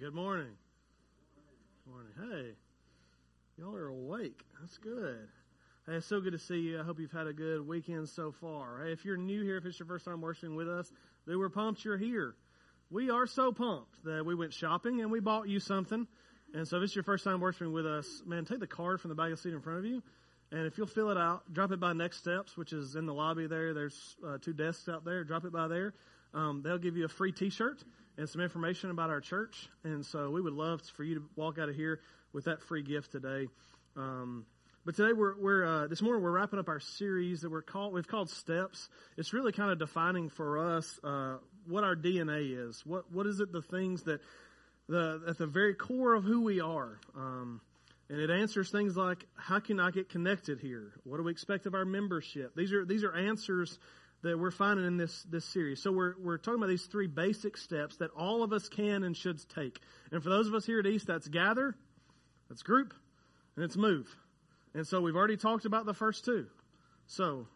Good morning. Good morning. Hey, y'all are awake. That's good. Hey, it's so good to see you. I hope you've had a good weekend so far. Hey, if you're new here, if it's your first time worshiping with us, then we're pumped you're here. We are so pumped that we went shopping and we bought you something. And so if it's your first time worshiping with us, man, take the card from the back of the seat in front of you. And if you'll fill it out, drop it by Next Steps, which is in the lobby there. There's uh, two desks out there. Drop it by there. Um, they'll give you a free T-shirt and some information about our church. And so we would love for you to walk out of here with that free gift today. Um, but today we're, we're uh, this morning we're wrapping up our series that we're called we've called Steps. It's really kind of defining for us uh, what our DNA is. What what is it? The things that the at the very core of who we are. Um, and it answers things like how can I get connected here? What do we expect of our membership? These are these are answers that we're finding in this, this series. So we're, we're talking about these three basic steps that all of us can and should take. And for those of us here at East, that's gather, that's group, and it's move. And so we've already talked about the first two. So,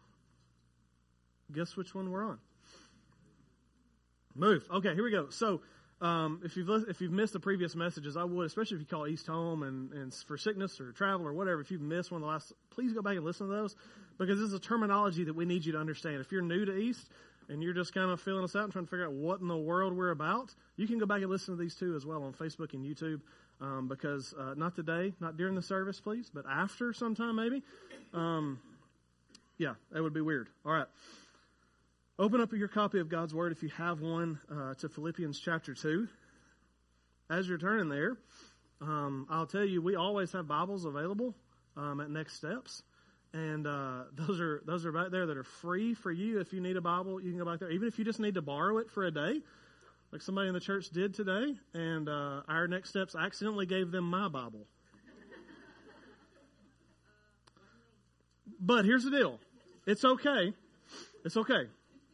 guess which one we're on? Move. Okay, here we go. So, um, if you've if you've missed the previous messages, I would, especially if you call East home and, and for sickness or travel or whatever. If you've missed one of the last, please go back and listen to those because this is a terminology that we need you to understand. If you're new to East and you're just kind of filling us out and trying to figure out what in the world we're about, you can go back and listen to these two as well on Facebook and YouTube. Um, because uh, not today, not during the service, please, but after sometime maybe. Um, yeah, that would be weird. All right. Open up your copy of God's Word if you have one uh, to Philippians chapter 2. As you're turning there, um, I'll tell you, we always have Bibles available um, at Next Steps. And uh, those are those are back there that are free for you. If you need a Bible, you can go back there. Even if you just need to borrow it for a day, like somebody in the church did today. And uh, our Next Steps accidentally gave them my Bible. but here's the deal: it's okay. It's okay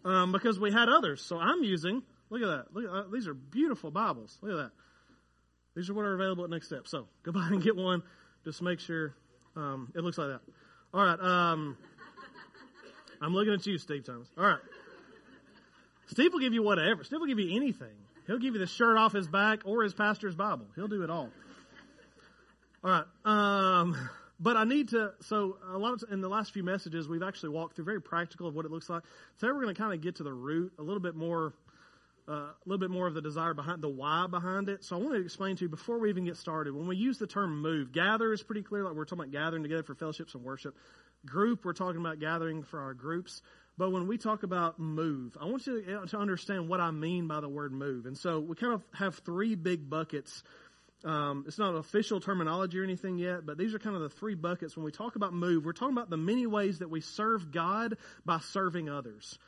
um, because we had others. So I'm using. Look at that. Look uh, these are beautiful Bibles. Look at that. These are what are available at Next Step. So go by and get one. Just make sure um, it looks like that. All right. Um, I'm looking at you, Steve Thomas. All right. Steve will give you whatever. Steve will give you anything. He'll give you the shirt off his back or his pastor's Bible. He'll do it all. All right. Um, but I need to, so a lot of, in the last few messages, we've actually walked through very practical of what it looks like. Today we're going to kind of get to the root, a little bit more, uh, a little bit more of the desire behind, the why behind it. So I want to explain to you before we even get started, when we use the term move, gather is pretty clear, like we're talking about gathering together for fellowships and worship. Group, we're talking about gathering for our groups. But when we talk about move, I want you to, to understand what I mean by the word move. And so we kind of have three big buckets um, it's not official terminology or anything yet, but these are kind of the three buckets. When we talk about move, we're talking about the many ways that we serve God by serving others.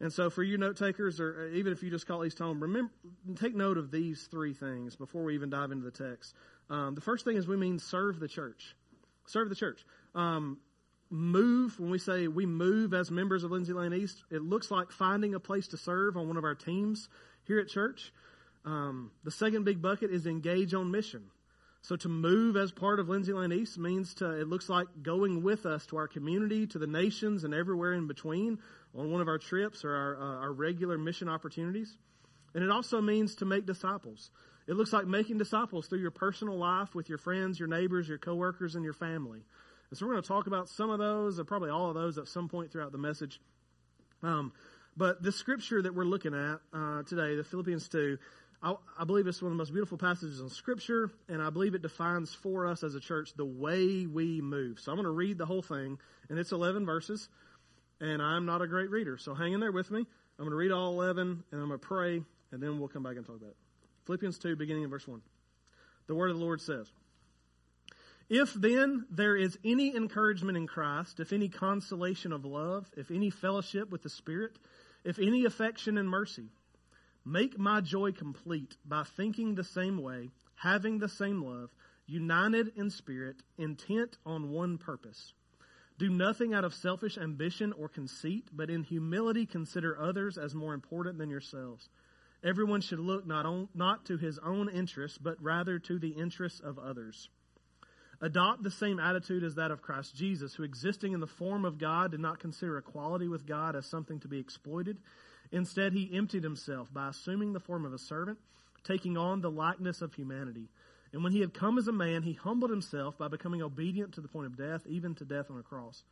And so, for you note takers, or even if you just call East home, remember take note of these three things before we even dive into the text. Um, the first thing is we mean serve the church. Serve the church. Um, move when we say we move as members of Lindsay Lane East, it looks like finding a place to serve on one of our teams here at church. Um, the second big bucket is engage on mission. So to move as part of Lindsay Lane East means to, it looks like going with us to our community, to the nations, and everywhere in between on one of our trips or our, uh, our regular mission opportunities. And it also means to make disciples. It looks like making disciples through your personal life with your friends, your neighbors, your coworkers, and your family. And so we're going to talk about some of those, or probably all of those at some point throughout the message. Um, but the scripture that we're looking at uh, today, the Philippians 2, I, I, believe it's one of the most beautiful passages in Scripture, and I believe it defines for us as a church the way we move. So I'm going to read the whole thing, and it's 11 verses, and I'm not a great reader, so hang in there with me. I'm going to read all 11, and I'm going to pray, and then we'll come back and talk about it. Philippians 2, beginning in verse 1. The word of the Lord says, If then there is any encouragement in Christ, if any consolation of love, if any fellowship with the Spirit, if any affection and mercy, Make my joy complete by thinking the same way, having the same love, united in spirit, intent on one purpose. Do nothing out of selfish ambition or conceit, but in humility consider others as more important than yourselves. Everyone should look not, on, not to his own interests, but rather to the interests of others. Adopt the same attitude as that of Christ Jesus, who existing in the form of God did not consider equality with God as something to be exploited. Instead, he emptied himself by assuming the form of a servant, taking on the likeness of humanity. And when he had come as a man, he humbled himself by becoming obedient to the point of death, even to death on a cross.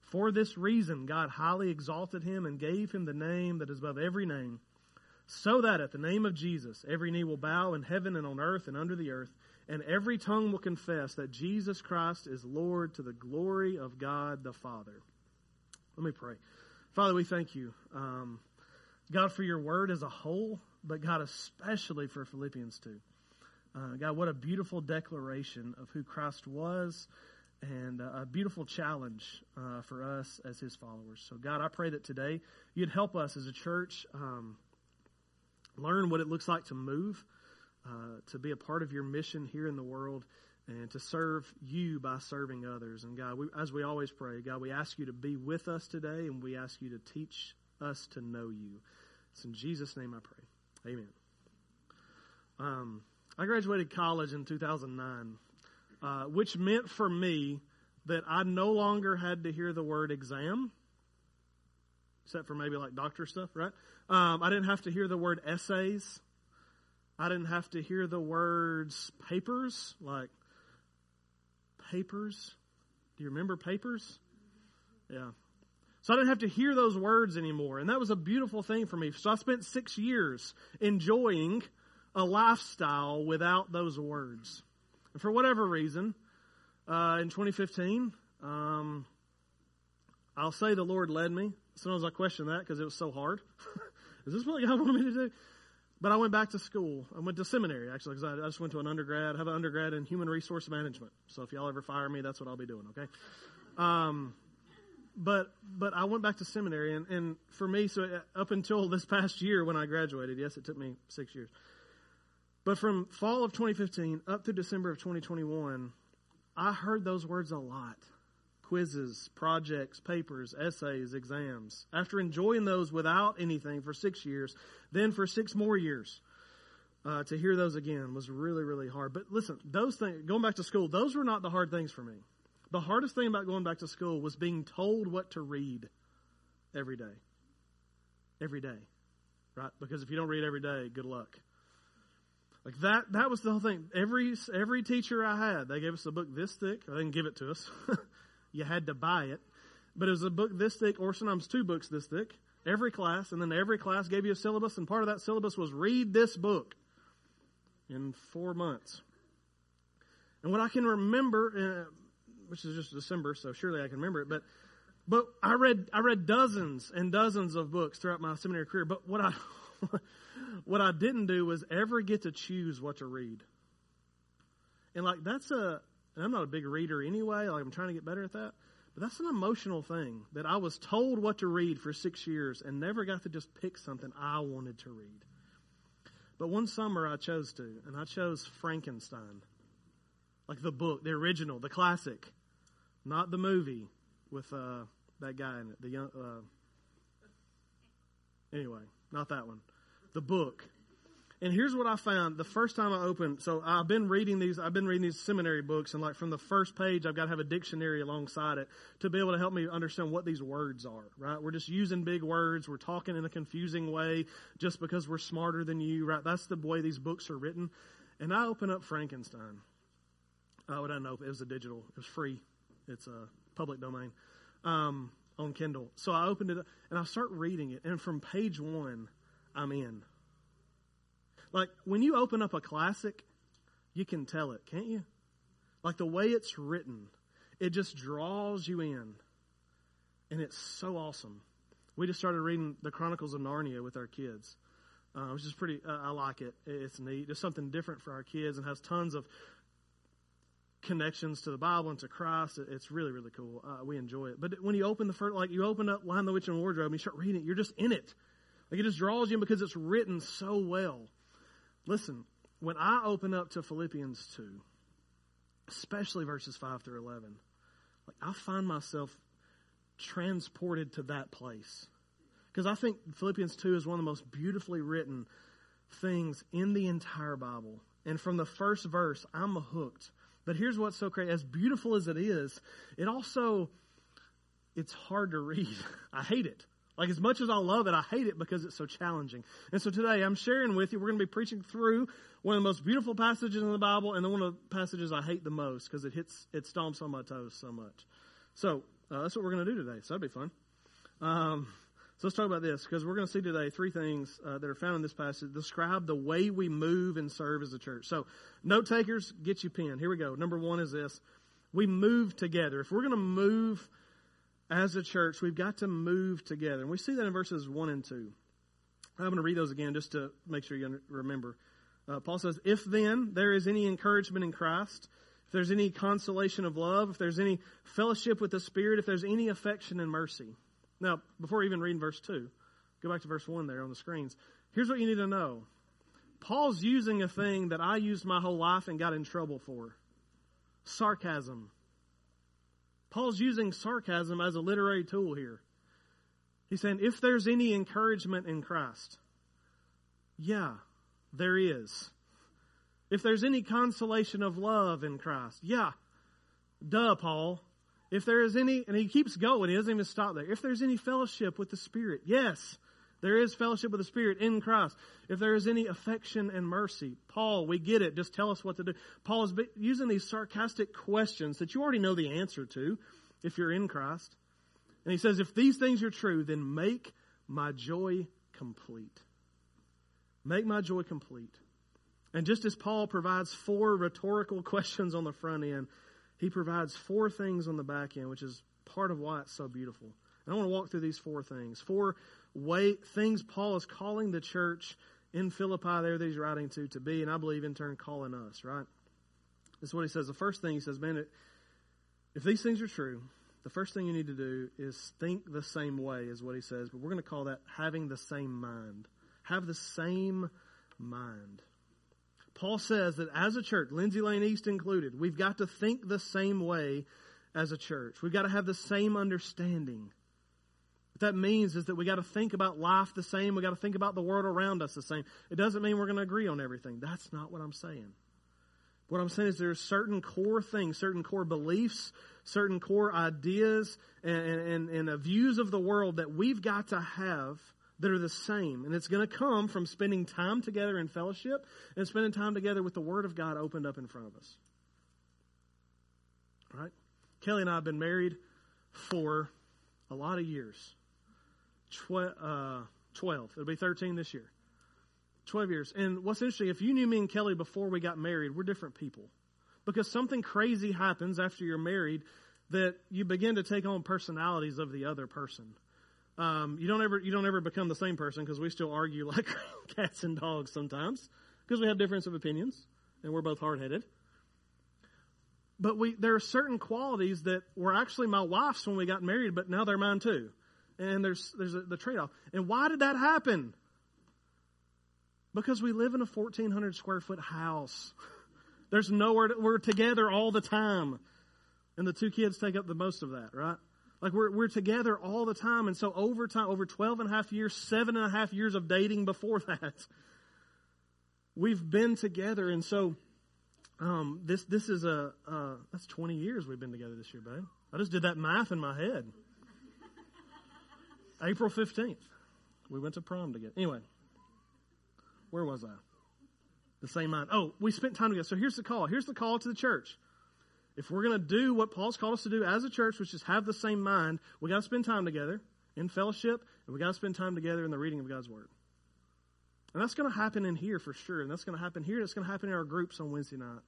For this reason, God highly exalted him and gave him the name that is above every name, so that at the name of Jesus, every knee will bow in heaven and on earth and under the earth, and every tongue will confess that Jesus Christ is Lord to the glory of God the Father. Let me pray. Father, we thank you, um, God, for your word as a whole, but God, especially for Philippians 2. Uh, God, what a beautiful declaration of who Christ was and uh, a beautiful challenge uh, for us as his followers. So, God, I pray that today you'd help us as a church um, learn what it looks like to move, uh, to be a part of your mission here in the world, and to serve you by serving others. And, God, we, as we always pray, God, we ask you to be with us today, and we ask you to teach us to know you. It's in Jesus' name I pray. Amen. Um, I graduated college in 2009, uh, which meant for me that I no longer had to hear the word exam, except for maybe like doctor stuff, right? Um, I didn't have to hear the word essays. I didn't have to hear the words papers, like papers. Do you remember papers? Yeah. So I didn't have to hear those words anymore. And that was a beautiful thing for me. So I spent six years enjoying a lifestyle without those words. And for whatever reason, uh, in 2015, um, I'll say the Lord led me. Sometimes I question that because it was so hard. Is this what God wanted me to do? But I went back to school. I went to seminary actually because I, I, just went to an undergrad. I have an undergrad in human resource management. So if y'all ever fire me, that's what I'll be doing. Okay. Um, but but I went back to seminary, and, and for me, so uh, up until this past year when I graduated, yes, it took me six years. But from fall of 2015 up to December of 2021, I heard those words a lot quizzes, projects, papers, essays, exams. After enjoying those without anything for six years, then for six more years, uh, to hear those again was really, really hard. But listen, those things, going back to school, those were not the hard things for me. The hardest thing about going back to school was being told what to read every day. Every day. Right? Because if you don't read every day, good luck. Like that, that was the whole thing. Every, every teacher I had, they gave us a book this thick. They didn't give it to us. you had to buy it. But it was a book this thick, or sometimes two books this thick, every class, and then every class gave you a syllabus, and part of that syllabus was read this book in four months. And what I can remember, uh, which is just December, so surely I can remember it, but but I read I read dozens and dozens of books throughout my seminary career. But what I what I didn't do was ever get to choose what to read. And like that's a and I'm not a big reader anyway, like I'm trying to get better at that. But that's an emotional thing that I was told what to read for six years and never got to just pick something I wanted to read. But one summer I chose to, and I chose Frankenstein. Like the book, the original, the classic. Not the movie with uh, that guy in it. The young uh, Anyway, not that one the book. And here's what I found the first time I opened. So I've been reading these. I've been reading these seminary books, and like from the first page, I've got to have a dictionary alongside it to be able to help me understand what these words are. Right? We're just using big words. We're talking in a confusing way just because we're smarter than you. Right? That's the way these books are written. And I open up Frankenstein. Oh, I didn't know it was a digital. It was free. It's a public domain um, on Kindle. So I opened it up and I start reading it, and from page one I'm in. Like when you open up a classic, you can tell it, can't you? Like the way it's written, it just draws you in. And it's so awesome. We just started reading the Chronicles of Narnia with our kids, uh, which is pretty, uh, I like it. It's neat. It's something different for our kids and has tons of connections to the Bible and to Christ. It's really, really cool. Uh, we enjoy it. But when you open the first, like you open up Lion the Witch, and Wardrobe and you start reading it, you're just in it. Like it just draws you in because it's written so well. Listen, when I open up to Philippians 2, especially verses 5 through 11, like I find myself transported to that place. Because I think Philippians 2 is one of the most beautifully written things in the entire Bible. And from the first verse, I'm hooked. But here's what's so crazy. As beautiful as it is, it also, it's hard to read. I hate it. Like as much as I love it, I hate it because it's so challenging. And so today I'm sharing with you, we're going to be preaching through one of the most beautiful passages in the Bible and then one of the passages I hate the most because it hits, it stomps on my toes so much. So uh, that's what we're going to do today. So that'd be fun. Um, so let's talk about this because we're going to see today three things uh, that are found in this passage describe the way we move and serve as a church. So, note takers, get you pen. Here we go. Number one is this: we move together. If we're going to move as a church, we've got to move together, and we see that in verses one and two. I'm going to read those again just to make sure you remember. Uh, Paul says, "If then there is any encouragement in Christ." If there's any consolation of love, if there's any fellowship with the Spirit, if there's any affection and mercy. Now, before even reading verse 2, go back to verse 1 there on the screens. Here's what you need to know Paul's using a thing that I used my whole life and got in trouble for sarcasm. Paul's using sarcasm as a literary tool here. He's saying, if there's any encouragement in Christ, yeah, there is. If there's any consolation of love in Christ, yeah, duh, Paul, if there is any, and he keeps going, he doesn't even stop there. If there's any fellowship with the Spirit, yes, there is fellowship with the Spirit in Christ. If there is any affection and mercy, Paul, we get it. Just tell us what to do. Paul is using these sarcastic questions that you already know the answer to if you're in Christ. And he says, if these things are true, then make my joy complete. Make my joy complete. And just as Paul provides four rhetorical questions on the front end, he provides four things on the back end, which is part of why it's so beautiful. And I want to walk through these four things. Four way, things Paul is calling the church in Philippi there that he's writing to to be, and I believe in turn calling us, right? This is what he says. The first thing he says, man, if these things are true, the first thing you need to do is think the same way, is what he says. But we're going to call that having the same mind. Have the same mind. Paul says that as a church, Lindsay Lane East included, we've got to think the same way as a church. We've got to have the same understanding. What that means is that we got to think about life the same. We got to think about the world around us the same. It doesn't mean we're going to agree on everything. That's not what I'm saying. What I'm saying is there are certain core things, certain core beliefs, certain core ideas, and, and, and views of the world that we've got to have – that are the same. And it's going to come from spending time together in fellowship and spending time together with the Word of God opened up in front of us. Right? Kelly and I have been married for a lot of years. Twe- uh, 12. It'll be 13 this year. 12 years. And what's interesting, if you knew me and Kelly before we got married, we're different people. Because something crazy happens after you're married that you begin to take on personalities of the other person. Um, you don't ever you don't ever become the same person because we still argue like cats and dogs sometimes because we have difference of opinions and we're both hard headed. But we there are certain qualities that were actually my wife's when we got married, but now they're mine too. And there's there's a, the trade off. And why did that happen? Because we live in a 1,400 square foot house. There's nowhere to, we're together all the time, and the two kids take up the most of that, right? Like we're, we're together all the time. And so over time, over 12 and a half years, seven and a half years of dating before that, we've been together. And so, um, this, this is a, uh, that's 20 years we've been together this year, babe. I just did that math in my head. April 15th. We went to prom together. Anyway, where was I? The same mind. Oh, we spent time together. So here's the call. Here's the call to the church if we're going to do what Paul's called us to do as a church, which is have the same mind, we got to spend time together in fellowship, and we got to spend time together in the reading of God's Word. And that's going to happen in here for sure, and that's going to happen here, and it's going to happen in our groups on Wednesday night.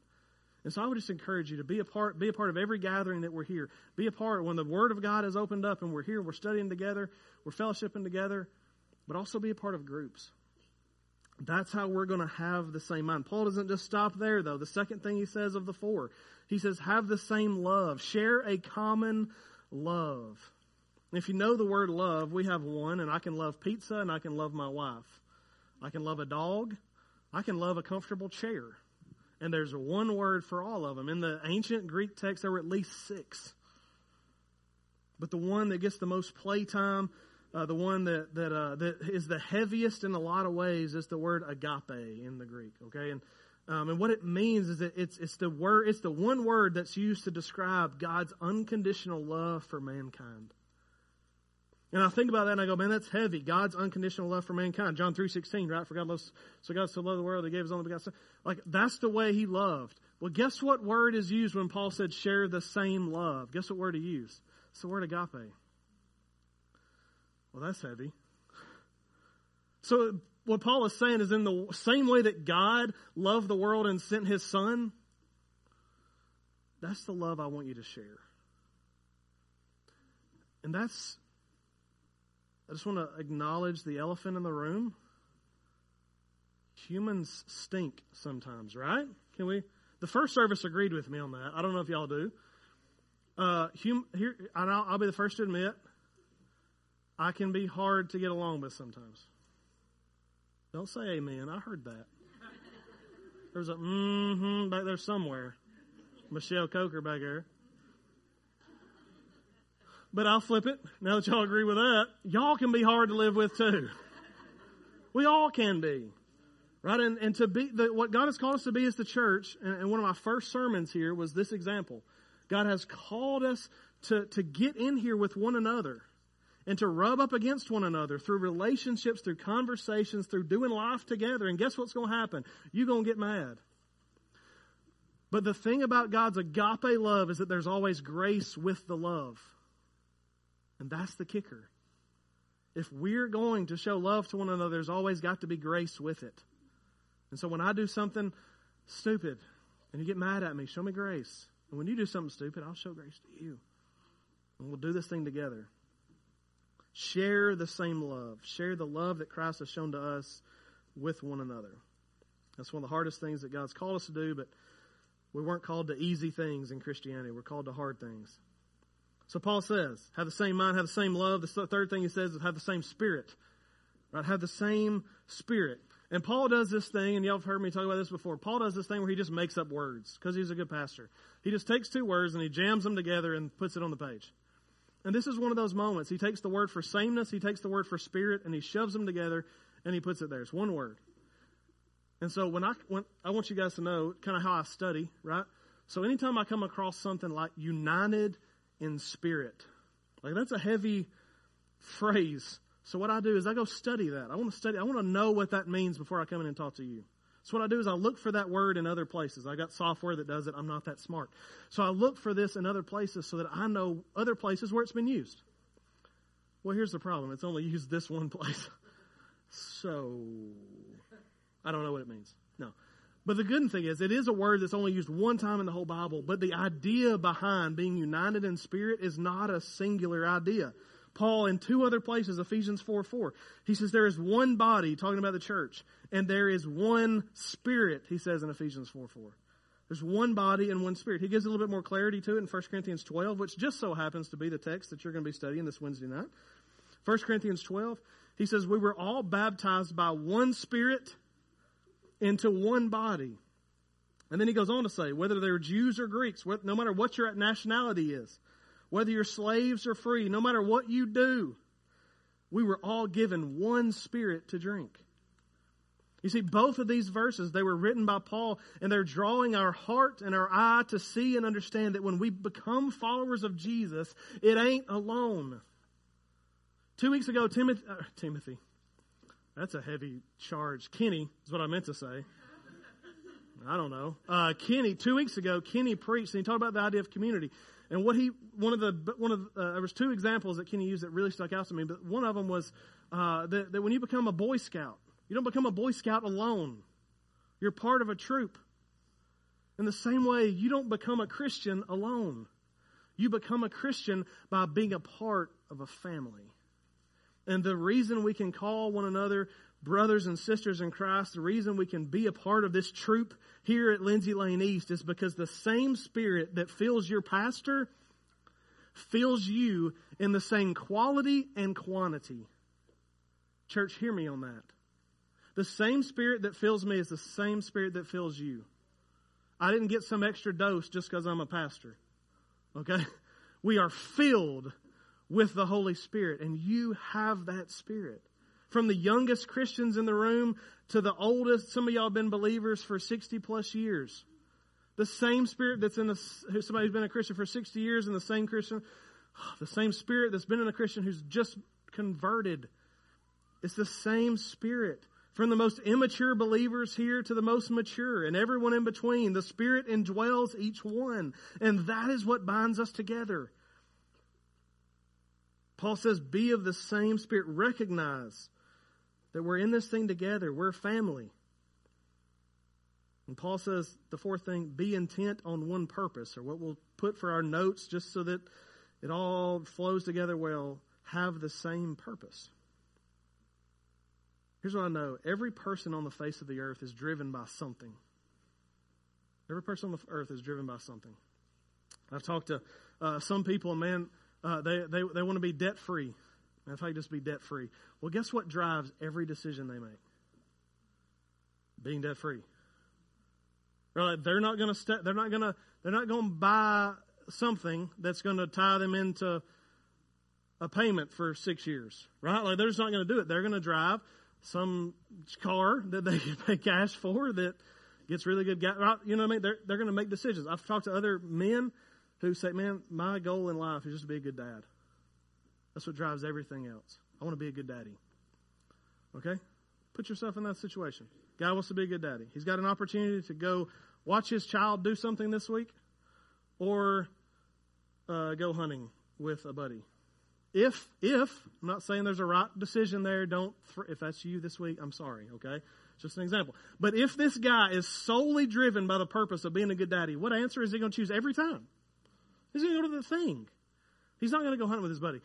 And so I would just encourage you to be a part, be a part of every gathering that we're here. Be a part when the Word of God is opened up and we're here, we're studying together, we're fellowshipping together, but also be a part of groups. That's how we're going to have the same mind. Paul doesn't just stop there, though. The second thing he says of the four, he says, have the same love, share a common love. If you know the word love, we have one, and I can love pizza and I can love my wife. I can love a dog. I can love a comfortable chair. And there's one word for all of them. In the ancient Greek text, there were at least six. But the one that gets the most playtime uh, the one that that uh, that is the heaviest in a lot of ways is the word agape in the Greek. Okay, and um, and what it means is that it's it's the word it's the one word that's used to describe God's unconditional love for mankind. And I think about that and I go, man, that's heavy. God's unconditional love for mankind. John 3.16, right? For God loves, so God so loved the world, he gave his only begotten son. Like, that's the way he loved. Well, guess what word is used when Paul said share the same love? Guess what word he used? It's the word agape. Well, that's heavy. So what Paul is saying is in the same way that God loved the world and sent his son, that's the love I want you to share. And that's, I just want to acknowledge the elephant in the room. Humans stink sometimes, right? Can we? The first service agreed with me on that. I don't know if y'all do. Uh, hum, here, I'll, I'll be the first to admit, I can be hard to get along with sometimes. Don't say amen. I heard that. There's a mm-hmm back there somewhere. Michelle Coker back there. But I'll flip it. Now that y'all agree with that, y'all can be hard to live with too. We all can be. Right? And, and to be, the, what God has called us to be is the church, and, and one of my first sermons here was this example. God has called us to, to get in here with one another and to rub up against one another through relationships, through conversations, through doing life together. And guess what's going to happen? You're going to get mad. But the thing about God's agape love is that there's always grace with the love. And that's the kicker. If we're going to show love to one another, there's always got to be grace with it. And so when I do something stupid and you get mad at me, show me grace. And when you do something stupid, I'll show grace to you. And we'll do this thing together. Share the same love. Share the love that Christ has shown to us with one another. That's one of the hardest things that God's called us to do, but we weren't called to easy things in Christianity. We're called to hard things. So Paul says, have the same mind, have the same love. The third thing he says is have the same spirit. Right? Have the same spirit. And Paul does this thing, and y'all have heard me talk about this before. Paul does this thing where he just makes up words because he's a good pastor. He just takes two words and he jams them together and puts it on the page. And this is one of those moments. He takes the word for sameness, he takes the word for spirit, and he shoves them together and he puts it there. It's one word. And so when I when I want you guys to know kind of how I study, right? So anytime I come across something like united in spirit, like that's a heavy phrase. So what I do is I go study that. I want to study. I want to know what that means before I come in and talk to you. So what I do is I look for that word in other places. I got software that does it. I'm not that smart. So I look for this in other places so that I know other places where it's been used. Well, here's the problem. It's only used this one place. so I don't know what it means. No. But the good thing is, it is a word that's only used one time in the whole Bible, but the idea behind being united in spirit is not a singular idea. Paul in two other places, Ephesians 4 4. He says there is one body, talking about the church, and there is one spirit, he says in Ephesians 4 4. There's one body and one spirit. He gives a little bit more clarity to it in 1 Corinthians 12, which just so happens to be the text that you're going to be studying this Wednesday night. 1 Corinthians 12, he says, We were all baptized by one spirit into one body. And then he goes on to say, whether they're Jews or Greeks, no matter what your nationality is, whether you're slaves or free, no matter what you do, we were all given one spirit to drink. You see, both of these verses, they were written by Paul, and they're drawing our heart and our eye to see and understand that when we become followers of Jesus, it ain't alone. Two weeks ago, Timothy, uh, Timothy, that's a heavy charge. Kenny is what I meant to say. I don't know. Uh, Kenny, two weeks ago, Kenny preached and he talked about the idea of community. And what he, one of the, one of, uh, there was two examples that Kenny used that really stuck out to me, but one of them was, uh, that, that when you become a Boy Scout, you don't become a Boy Scout alone. You're part of a troop. In the same way, you don't become a Christian alone. You become a Christian by being a part of a family. And the reason we can call one another brothers and sisters in Christ, the reason we can be a part of this troop here at Lindsay Lane East is because the same spirit that fills your pastor fills you in the same quality and quantity. Church, hear me on that. The same spirit that fills me is the same spirit that fills you. I didn't get some extra dose just because I'm a pastor. Okay? We are filled with the Holy Spirit, and you have that spirit from the youngest Christians in the room to the oldest. Some of y'all have been believers for 60 plus years. The same spirit that's in the, somebody who's been a Christian for 60 years and the same Christian, the same spirit that's been in a Christian who's just converted. It's the same Spirit. From the most immature believers here to the most mature and everyone in between, the Spirit indwells each one. And that is what binds us together. Paul says, be of the same Spirit. Recognize that we're in this thing together. We're family. And Paul says the fourth thing, be intent on one purpose, or what we'll put for our notes just so that it all flows together well, have the same purpose. Here's what I know every person on the face of the earth is driven by something. Every person on the earth is driven by something. I've talked to uh, some people, and man, uh, they, they, they want to be debt free. If I could just be debt free. Well, guess what drives every decision they make? Being debt free. Right? They're not going to st- they're not going to they're not going to buy something that's going to tie them into a payment for six years, right? Like they're just not going to do it. They're going to drive some car that they can pay cash for that gets really good gas. Right? You know what I mean? They're they're going to make decisions. I've talked to other men who say, "Man, my goal in life is just to be a good dad. That's what drives everything else. I want to be a good daddy." Okay, put yourself in that situation. Guy wants to be a good daddy. He's got an opportunity to go watch his child do something this week or uh, go hunting with a buddy. If, if, I'm not saying there's a right decision there, don't, if that's you this week, I'm sorry, okay? Just an example. But if this guy is solely driven by the purpose of being a good daddy, what answer is he going to choose every time? He's going to go to the thing. He's not going to go hunting with his buddy.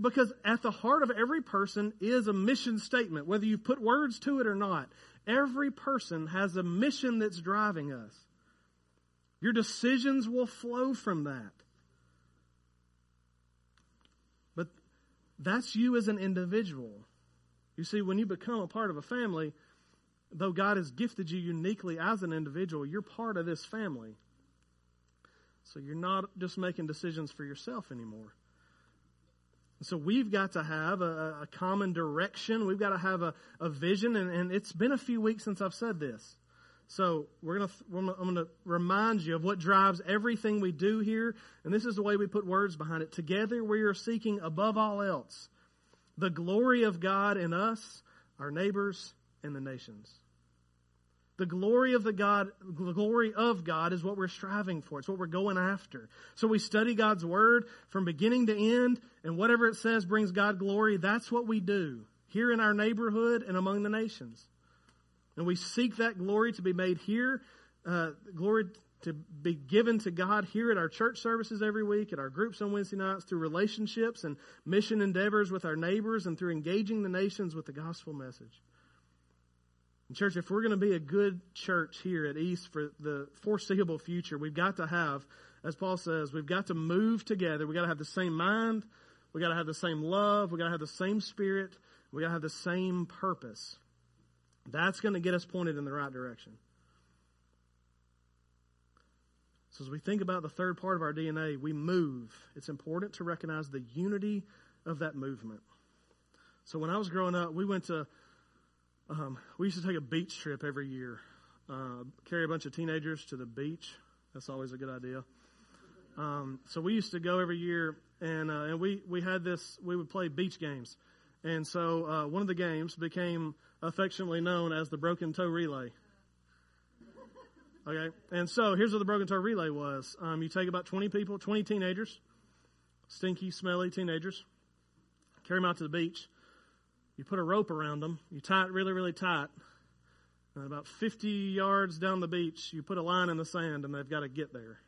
Because at the heart of every person is a mission statement, whether you put words to it or not. Every person has a mission that's driving us. Your decisions will flow from that. But that's you as an individual. You see, when you become a part of a family, though God has gifted you uniquely as an individual, you're part of this family. So you're not just making decisions for yourself anymore. So we've got to have a, a common direction. We've got to have a, a vision. And, and, it's been a few weeks since I've said this. So we're gonna, I'm going to remind you of what drives everything we do here. And this is the way we put words behind it. Together we are seeking above all else the glory of God in us, our neighbors, and the nations. The glory of the God, the glory of God is what we're striving for. It's what we're going after. So we study God's word from beginning to end, and whatever it says brings God glory. That's what we do here in our neighborhood and among the nations. And we seek that glory to be made here, uh, glory to be given to God here at our church services every week, at our groups on Wednesday nights, through relationships and mission endeavors with our neighbors, and through engaging the nations with the gospel message. Church, if we're going to be a good church here at East for the foreseeable future, we've got to have, as Paul says, we've got to move together. We've got to have the same mind. We've got to have the same love. We've got to have the same spirit. We've got to have the same purpose. That's going to get us pointed in the right direction. So as we think about the third part of our DNA, we move. It's important to recognize the unity of that movement. So when I was growing up, we went to um, we used to take a beach trip every year, uh, carry a bunch of teenagers to the beach. That's always a good idea. Um, so we used to go every year, and uh, and we we had this. We would play beach games, and so uh, one of the games became affectionately known as the broken toe relay. Okay, and so here's what the broken toe relay was. Um, you take about 20 people, 20 teenagers, stinky, smelly teenagers, carry them out to the beach, you put a rope around them, you tie it really, really tight. And about 50 yards down the beach, you put a line in the sand and they've got to get there.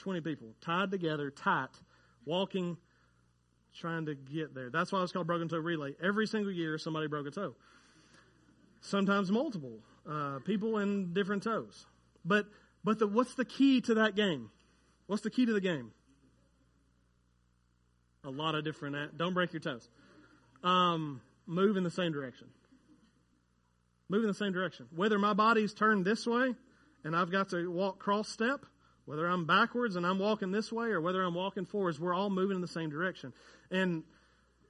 20 people tied together, tight, walking, trying to get there. That's why it's called broken toe relay. Every single year, somebody broke a toe. Sometimes multiple uh, people in different toes. But but the, what's the key to that game? What's the key to the game? A lot of different. Don't break your toes um, move in the same direction. Move in the same direction. Whether my body's turned this way and I've got to walk cross step, whether I'm backwards and I'm walking this way or whether I'm walking forwards, we're all moving in the same direction. And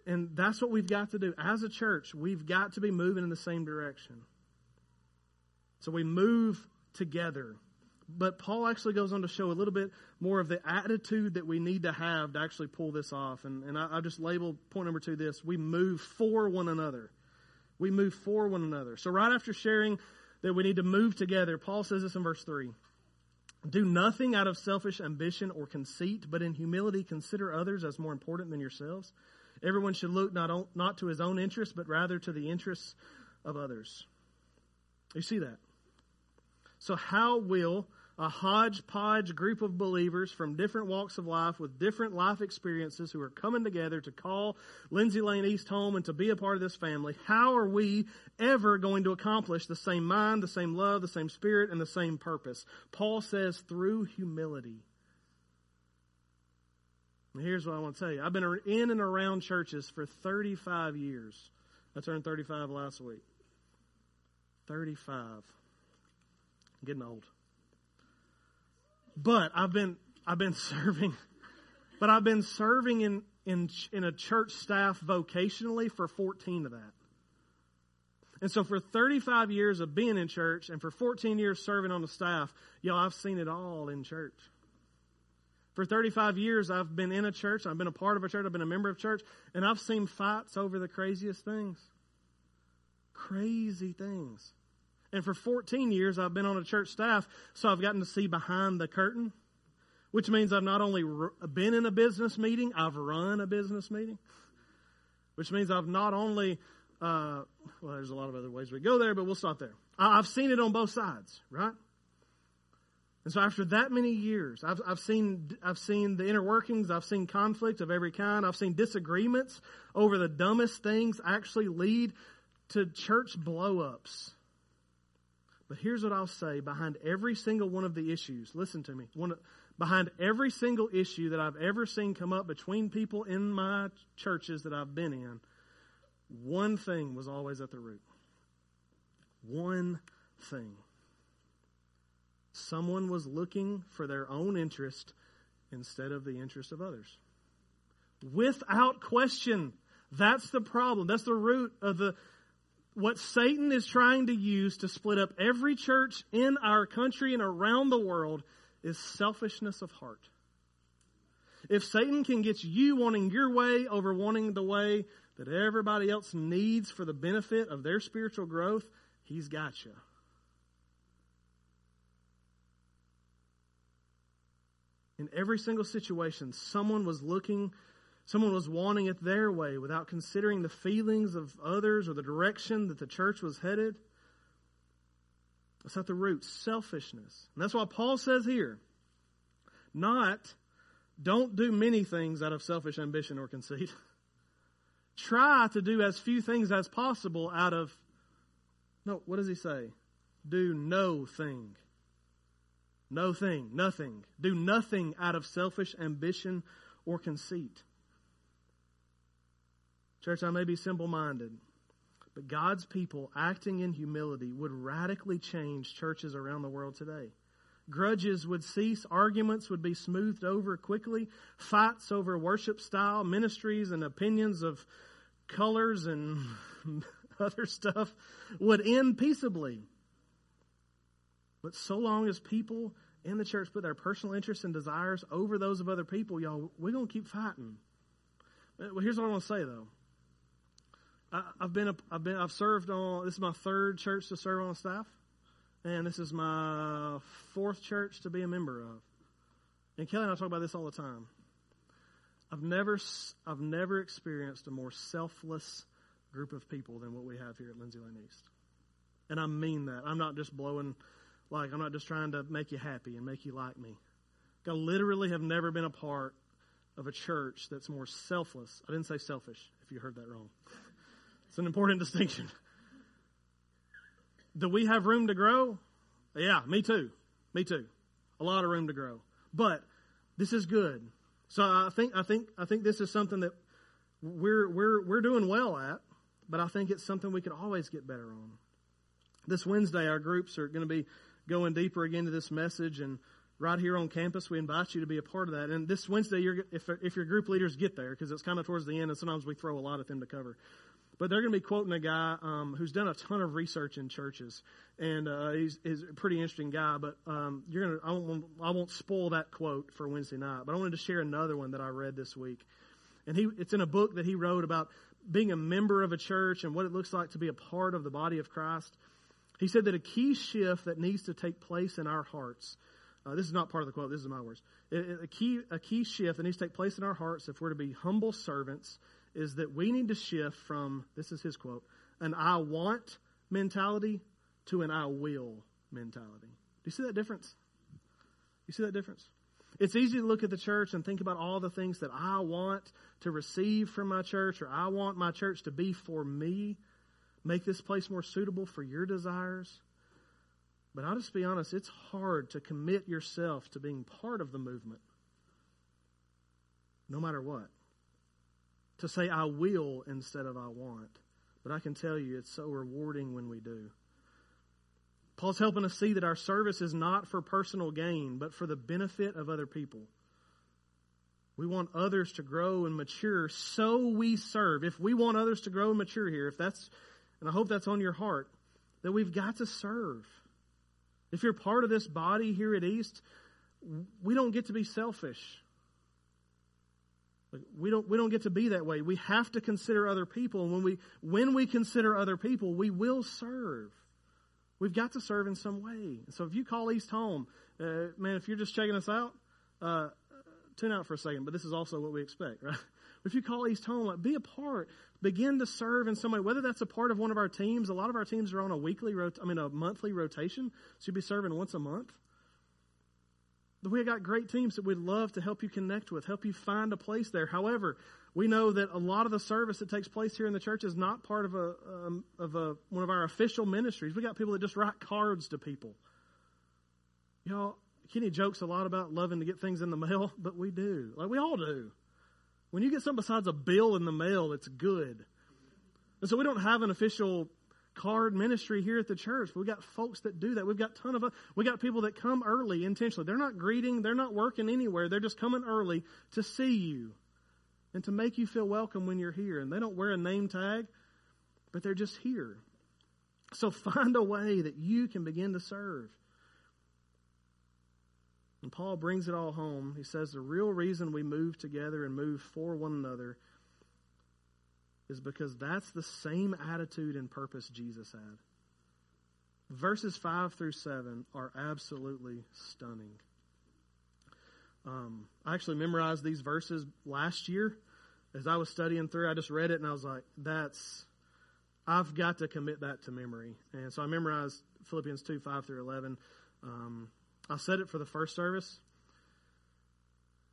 and that's what we've got to do. As a church, we've got to be moving in the same direction. So we move together. But Paul actually goes on to show a little bit more of the attitude that we need to have to actually pull this off. And, and I, I just labeled point number two this we move for one another. We move for one another. So, right after sharing that we need to move together, Paul says this in verse 3 Do nothing out of selfish ambition or conceit, but in humility consider others as more important than yourselves. Everyone should look not, on, not to his own interests, but rather to the interests of others. You see that? So, how will a hodgepodge group of believers from different walks of life with different life experiences who are coming together to call Lindsay Lane East home and to be a part of this family, how are we ever going to accomplish the same mind, the same love, the same spirit, and the same purpose? Paul says through humility. And here's what I want to tell you I've been in and around churches for 35 years. I turned 35 last week. 35. I'm getting old. But I've been I've been serving, but I've been serving in in in a church staff vocationally for 14 of that. And so for 35 years of being in church and for 14 years serving on the staff, y'all, I've seen it all in church. For 35 years, I've been in a church. I've been a part of a church. I've been a member of church. And I've seen fights over the craziest things. Crazy things. And for 14 years, I've been on a church staff, so I've gotten to see behind the curtain, which means I've not only been in a business meeting, I've run a business meeting, which means I've not only, uh, well, there's a lot of other ways we go there, but we'll stop there. I've seen it on both sides, right? And so after that many years, I've, I've seen I've seen the inner workings, I've seen conflict of every kind, I've seen disagreements over the dumbest things actually lead to church blowups but here's what I'll say behind every single one of the issues, listen to me. One, behind every single issue that I've ever seen come up between people in my churches that I've been in, one thing was always at the root. One thing. Someone was looking for their own interest instead of the interest of others. Without question. That's the problem. That's the root of the what Satan is trying to use to split up every church in our country and around the world is selfishness of heart. If Satan can get you wanting your way over wanting the way that everybody else needs for the benefit of their spiritual growth, he's got you. In every single situation, someone was looking Someone was wanting it their way without considering the feelings of others or the direction that the church was headed. That's at the root, selfishness. And that's why Paul says here, not don't do many things out of selfish ambition or conceit. Try to do as few things as possible out of, no, what does he say? Do no thing. No thing, nothing. Do nothing out of selfish ambition or conceit. Church, I may be simple minded, but God's people acting in humility would radically change churches around the world today. Grudges would cease, arguments would be smoothed over quickly, fights over worship style, ministries, and opinions of colors and other stuff would end peaceably. But so long as people in the church put their personal interests and desires over those of other people, y'all, we're going to keep fighting. Well, here's what I want to say, though. I, have been, a, I've been, I've served on. This is my third church to serve on staff, and this is my fourth church to be a member of. And Kelly and I talk about this all the time. I've never, I've never experienced a more selfless group of people than what we have here at Lindsay Lane East. And I mean that. I'm not just blowing, like, I'm not just trying to make you happy and make you like me. I literally have never been a part of a church that's more selfless. I didn't say selfish, if you heard that wrong. It's an important distinction. Do we have room to grow? Yeah, me too. Me too. A lot of room to grow. But this is good. So I think I think I think this is something that we're we're we're doing well at, but I think it's something we could always get better on. This Wednesday our groups are going to be going deeper again to this message and right here on campus we invite you to be a part of that. And this Wednesday if if your group leaders get there because it's kind of towards the end and sometimes we throw a lot at them to cover. But they're going to be quoting a guy um, who's done a ton of research in churches, and uh, he's, he's, a pretty interesting guy. But um, you're gonna, I won't, I won't spoil that quote for Wednesday night. But I wanted to share another one that I read this week, and he, it's in a book that he wrote about being a member of a church and what it looks like to be a part of the body of Christ. He said that a key shift that needs to take place in our hearts. Uh, this is not part of the quote. This is my words. A key, a key shift that needs to take place in our hearts if we're to be humble servants is that we need to shift from, this is his quote, an I want mentality to an I will mentality. Do you see that difference? You see that difference? It's easy to look at the church and think about all the things that I want to receive from my church or I want my church to be for me. Make this place more suitable for your desires. But I'll just be honest, it's hard to commit yourself to being part of the movement, no matter what to say I will instead of I want. But I can tell you it's so rewarding when we do. Paul's helping us see that our service is not for personal gain, but for the benefit of other people. We want others to grow and mature, so we serve. If we want others to grow and mature here, if that's, and I hope that's on your heart, that we've got to serve. If you're part of this body here at East, we don't get to be selfish. We don't, we don't get to be that way. We have to consider other people. And when we, when we consider other people, we will serve. We've got to serve in some way. So if you call East home, uh, man, if you're just checking us out, uh, tune out for a second, but this is also what we expect, right? If you call East home, like, be a part. Begin to serve in some way, whether that's a part of one of our teams. A lot of our teams are on a weekly, rot- I mean, a monthly rotation. So you'll be serving once a month. We got great teams that we'd love to help you connect with, help you find a place there. However, we know that a lot of the service that takes place here in the church is not part of a um, of a one of our official ministries. We got people that just write cards to people. Y'all, Kenny jokes a lot about loving to get things in the mail, but we do. Like we all do. When you get something besides a bill in the mail, it's good. And so we don't have an official card ministry here at the church. We've got folks that do that. We've got ton of we got people that come early intentionally. They're not greeting, they're not working anywhere. They're just coming early to see you and to make you feel welcome when you're here. And they don't wear a name tag, but they're just here. So find a way that you can begin to serve. And Paul brings it all home. He says the real reason we move together and move for one another is because that's the same attitude and purpose Jesus had. Verses 5 through 7 are absolutely stunning. Um, I actually memorized these verses last year as I was studying through. I just read it and I was like, that's, I've got to commit that to memory. And so I memorized Philippians 2 5 through 11. Um, I said it for the first service.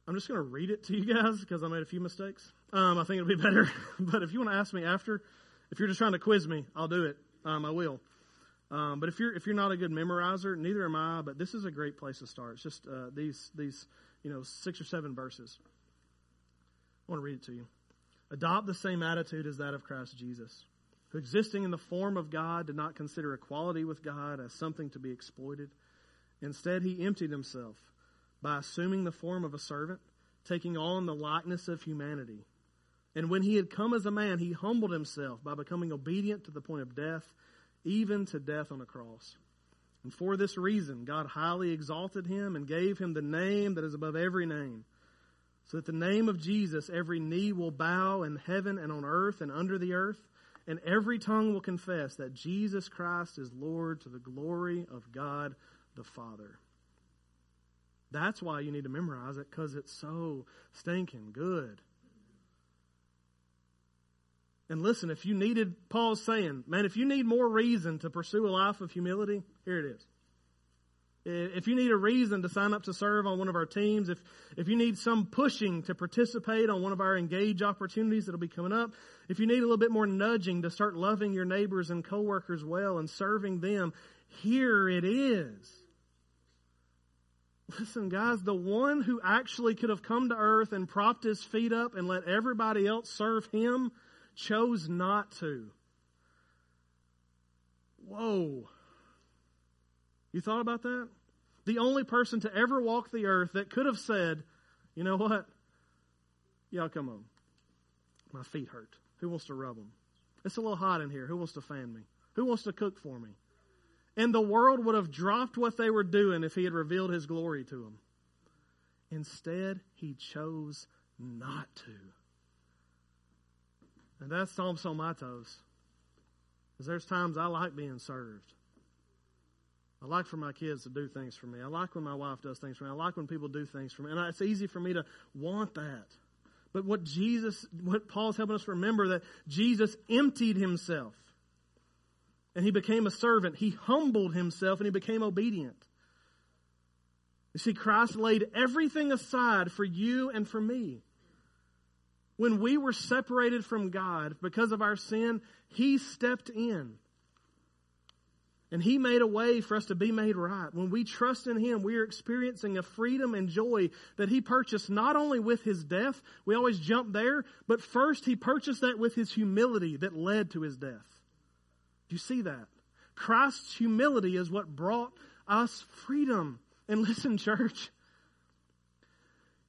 I'm just going to read it to you guys because I made a few mistakes. Um, I think it'll be better. but if you want to ask me after, if you're just trying to quiz me, I'll do it. Um, I will. Um, but if you're if you're not a good memorizer, neither am I. But this is a great place to start. It's just uh, these these you know six or seven verses. I want to read it to you. Adopt the same attitude as that of Christ Jesus, who existing in the form of God did not consider equality with God as something to be exploited. Instead, he emptied himself by assuming the form of a servant, taking on the likeness of humanity. And when he had come as a man, he humbled himself by becoming obedient to the point of death, even to death on a cross. And for this reason, God highly exalted him and gave him the name that is above every name, so that the name of Jesus every knee will bow in heaven and on earth and under the earth, and every tongue will confess that Jesus Christ is Lord to the glory of God the Father. That's why you need to memorize it because it's so stinking good. And listen, if you needed, Paul's saying, man, if you need more reason to pursue a life of humility, here it is. If you need a reason to sign up to serve on one of our teams, if, if you need some pushing to participate on one of our engage opportunities that'll be coming up, if you need a little bit more nudging to start loving your neighbors and coworkers well and serving them, here it is. Listen, guys, the one who actually could have come to earth and propped his feet up and let everybody else serve him chose not to. Whoa. You thought about that? The only person to ever walk the earth that could have said, you know what? Y'all come on. My feet hurt. Who wants to rub them? It's a little hot in here. Who wants to fan me? Who wants to cook for me? And the world would have dropped what they were doing if he had revealed his glory to them. Instead, he chose not to. And that's stomps on my toes. Because there's times I like being served. I like for my kids to do things for me. I like when my wife does things for me. I like when people do things for me. And it's easy for me to want that. But what Jesus, what Paul's helping us remember that Jesus emptied himself and he became a servant. He humbled himself and he became obedient. You see, Christ laid everything aside for you and for me. When we were separated from God because of our sin, he stepped in. And He made a way for us to be made right. When we trust in Him, we are experiencing a freedom and joy that He purchased not only with His death, we always jump there, but first He purchased that with His humility that led to His death. Do you see that? Christ's humility is what brought us freedom. And listen, church,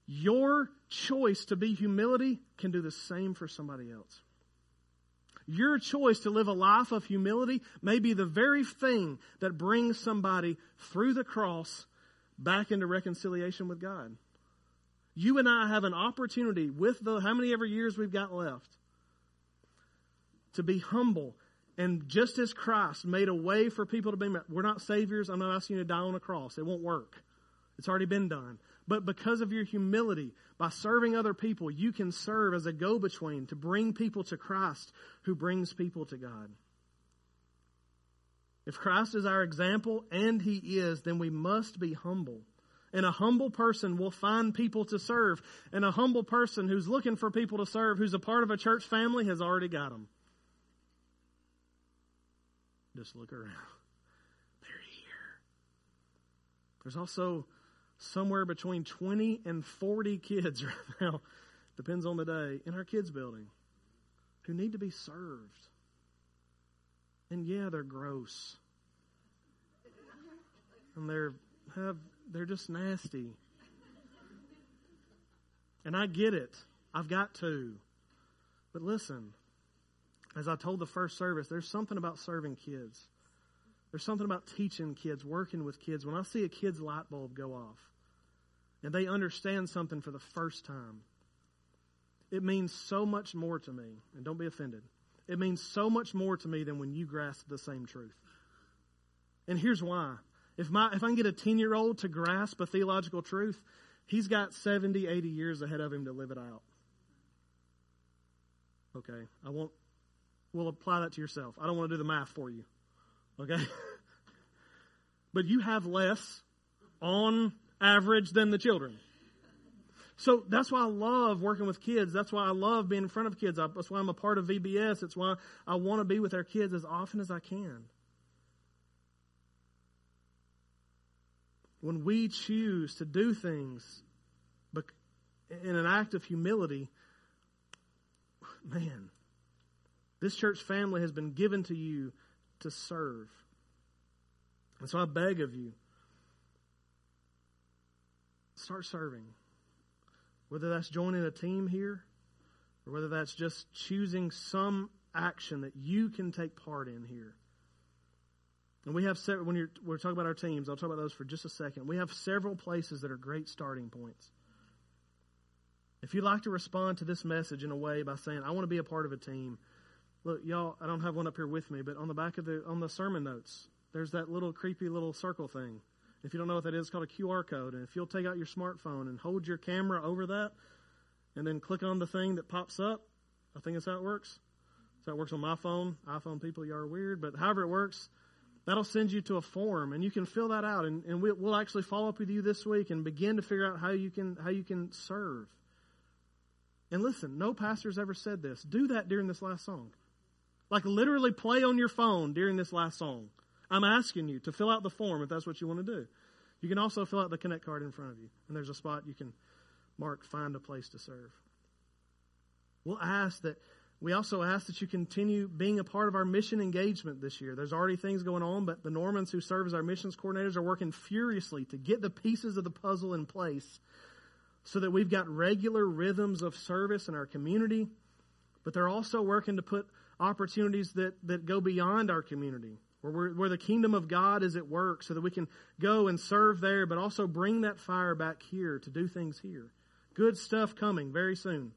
your choice to be humility can do the same for somebody else. Your choice to live a life of humility may be the very thing that brings somebody through the cross back into reconciliation with God. You and I have an opportunity with the how many ever years we've got left to be humble and just as Christ made a way for people to be met, we're not saviors. I'm not asking you to die on a cross. It won't work. It's already been done. But because of your humility, by serving other people, you can serve as a go between to bring people to Christ who brings people to God. If Christ is our example, and He is, then we must be humble. And a humble person will find people to serve. And a humble person who's looking for people to serve, who's a part of a church family, has already got them. Just look around. They're here. There's also somewhere between 20 and 40 kids right now, depends on the day, in our kids' building who need to be served. And yeah, they're gross. And they're have they're just nasty. And I get it. I've got to. But listen, as I told the first service, there's something about serving kids. There's something about teaching kids, working with kids. When I see a kid's light bulb go off and they understand something for the first time, it means so much more to me. And don't be offended. It means so much more to me than when you grasp the same truth. And here's why. If, my, if I can get a 10 year old to grasp a theological truth, he's got 70, 80 years ahead of him to live it out. Okay, I won't, we'll apply that to yourself. I don't want to do the math for you. Okay? but you have less on average than the children. So that's why I love working with kids. That's why I love being in front of kids. That's why I'm a part of VBS. It's why I want to be with our kids as often as I can. When we choose to do things in an act of humility, man, this church family has been given to you to serve. And so I beg of you, start serving. Whether that's joining a team here, or whether that's just choosing some action that you can take part in here. And we have several, when we're talking about our teams, I'll talk about those for just a second. We have several places that are great starting points. If you'd like to respond to this message in a way by saying, I want to be a part of a team, Look, y'all, I don't have one up here with me, but on the back of the on the sermon notes, there's that little creepy little circle thing. If you don't know what that is, it's called a QR code. And if you'll take out your smartphone and hold your camera over that, and then click on the thing that pops up, I think that's how it works. So it works on my phone. iPhone people, you are weird, but however it works, that'll send you to a form, and you can fill that out. And, and we'll actually follow up with you this week and begin to figure out how you can how you can serve. And listen, no pastor's ever said this. Do that during this last song. Like literally play on your phone during this last song. I'm asking you to fill out the form if that's what you want to do. You can also fill out the Connect card in front of you, and there's a spot you can mark find a place to serve. We'll ask that we also ask that you continue being a part of our mission engagement this year. There's already things going on, but the Normans who serve as our missions coordinators are working furiously to get the pieces of the puzzle in place so that we've got regular rhythms of service in our community, but they're also working to put opportunities that, that go beyond our community, where, where the kingdom of God is at work, so that we can go and serve there, but also bring that fire back here to do things here. Good stuff coming very soon.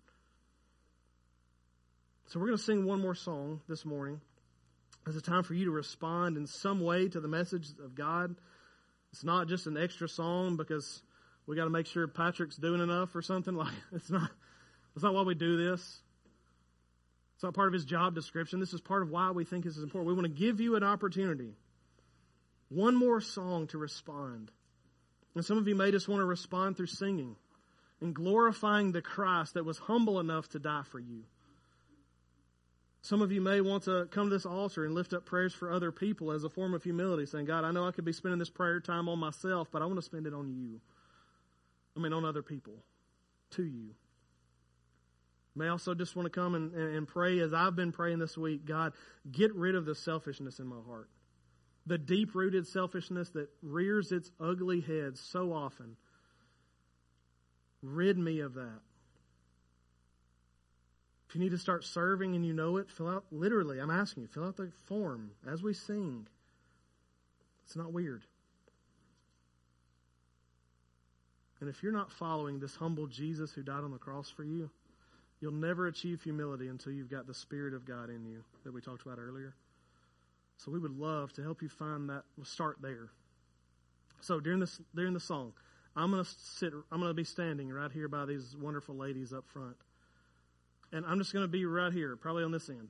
So we're going to sing one more song this morning. It's a time for you to respond in some way to the message of God. It's not just an extra song because we got to make sure Patrick's doing enough or something. Like it's not. That's not why we do this. It's not part of his job description. This is part of why we think this is important. We want to give you an opportunity, one more song to respond. And some of you may just want to respond through singing and glorifying the Christ that was humble enough to die for you. Some of you may want to come to this altar and lift up prayers for other people as a form of humility, saying, God, I know I could be spending this prayer time on myself, but I want to spend it on you. I mean, on other people, to you. May also just want to come and, and pray as I've been praying this week God, get rid of the selfishness in my heart. The deep rooted selfishness that rears its ugly head so often. Rid me of that. If you need to start serving and you know it, fill out, literally, I'm asking you, fill out the form as we sing. It's not weird. And if you're not following this humble Jesus who died on the cross for you, you'll never achieve humility until you've got the Spirit of God in you that we talked about earlier. So we would love to help you find that. We'll start there. So during this during the song, I'm gonna sit. I'm gonna be standing right here by these wonderful ladies up front. And I'm just to be right here, probably on this end.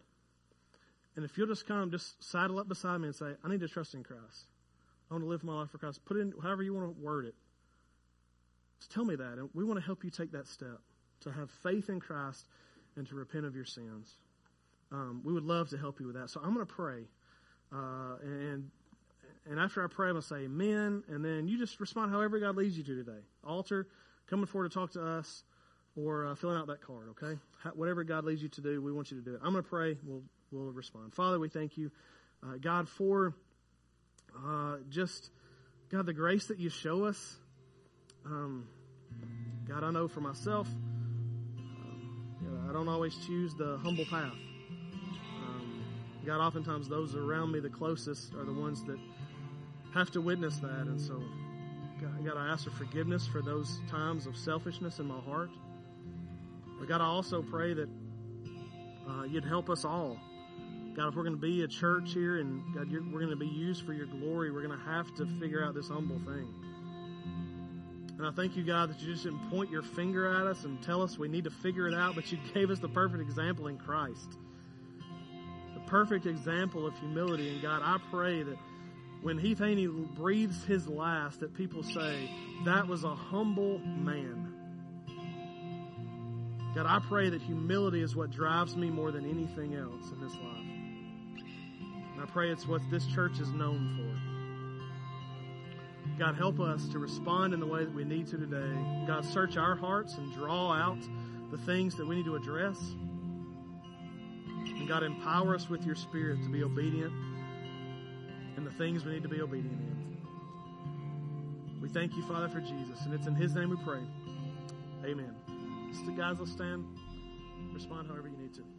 And if you'll just come, just saddle up beside me and say, I need to trust in Christ. I want to live my life for Christ. Put in however you want to word it. Just tell me that. And we want to help you take that step to have faith in Christ and to repent of your sins. Um, we would love to help you with that. So I'm going to pray. Uh, and and after I pray, I'm going to say amen. And then you just respond however God leads you to today. Altar, coming forward to talk to us or uh, filling out that card, okay? How, whatever God leads you to do, we want you to do it. I'm going to pray. We'll, we'll respond. Father, we thank you, uh, God, for uh, just, God, the grace that you show us. Um, God, I know for myself, I don't always choose the humble path. Um, God, oftentimes those around me the closest are the ones that have to witness that. And so, God, God, I ask for forgiveness for those times of selfishness in my heart. But God, I also pray that uh, you'd help us all. God, if we're going to be a church here and God, we're going to be used for your glory, we're going to have to figure out this humble thing. And I thank you, God, that you just didn't point your finger at us and tell us we need to figure it out, but you gave us the perfect example in Christ. The perfect example of humility. And God, I pray that when Heath Haney breathes his last, that people say, that was a humble man. God, I pray that humility is what drives me more than anything else in this life. And I pray it's what this church is known for. God, help us to respond in the way that we need to today. God, search our hearts and draw out the things that we need to address. And God, empower us with your spirit to be obedient in the things we need to be obedient in. We thank you, Father, for Jesus, and it's in his name we pray. Amen. So guys, let's stand. Respond however you need to.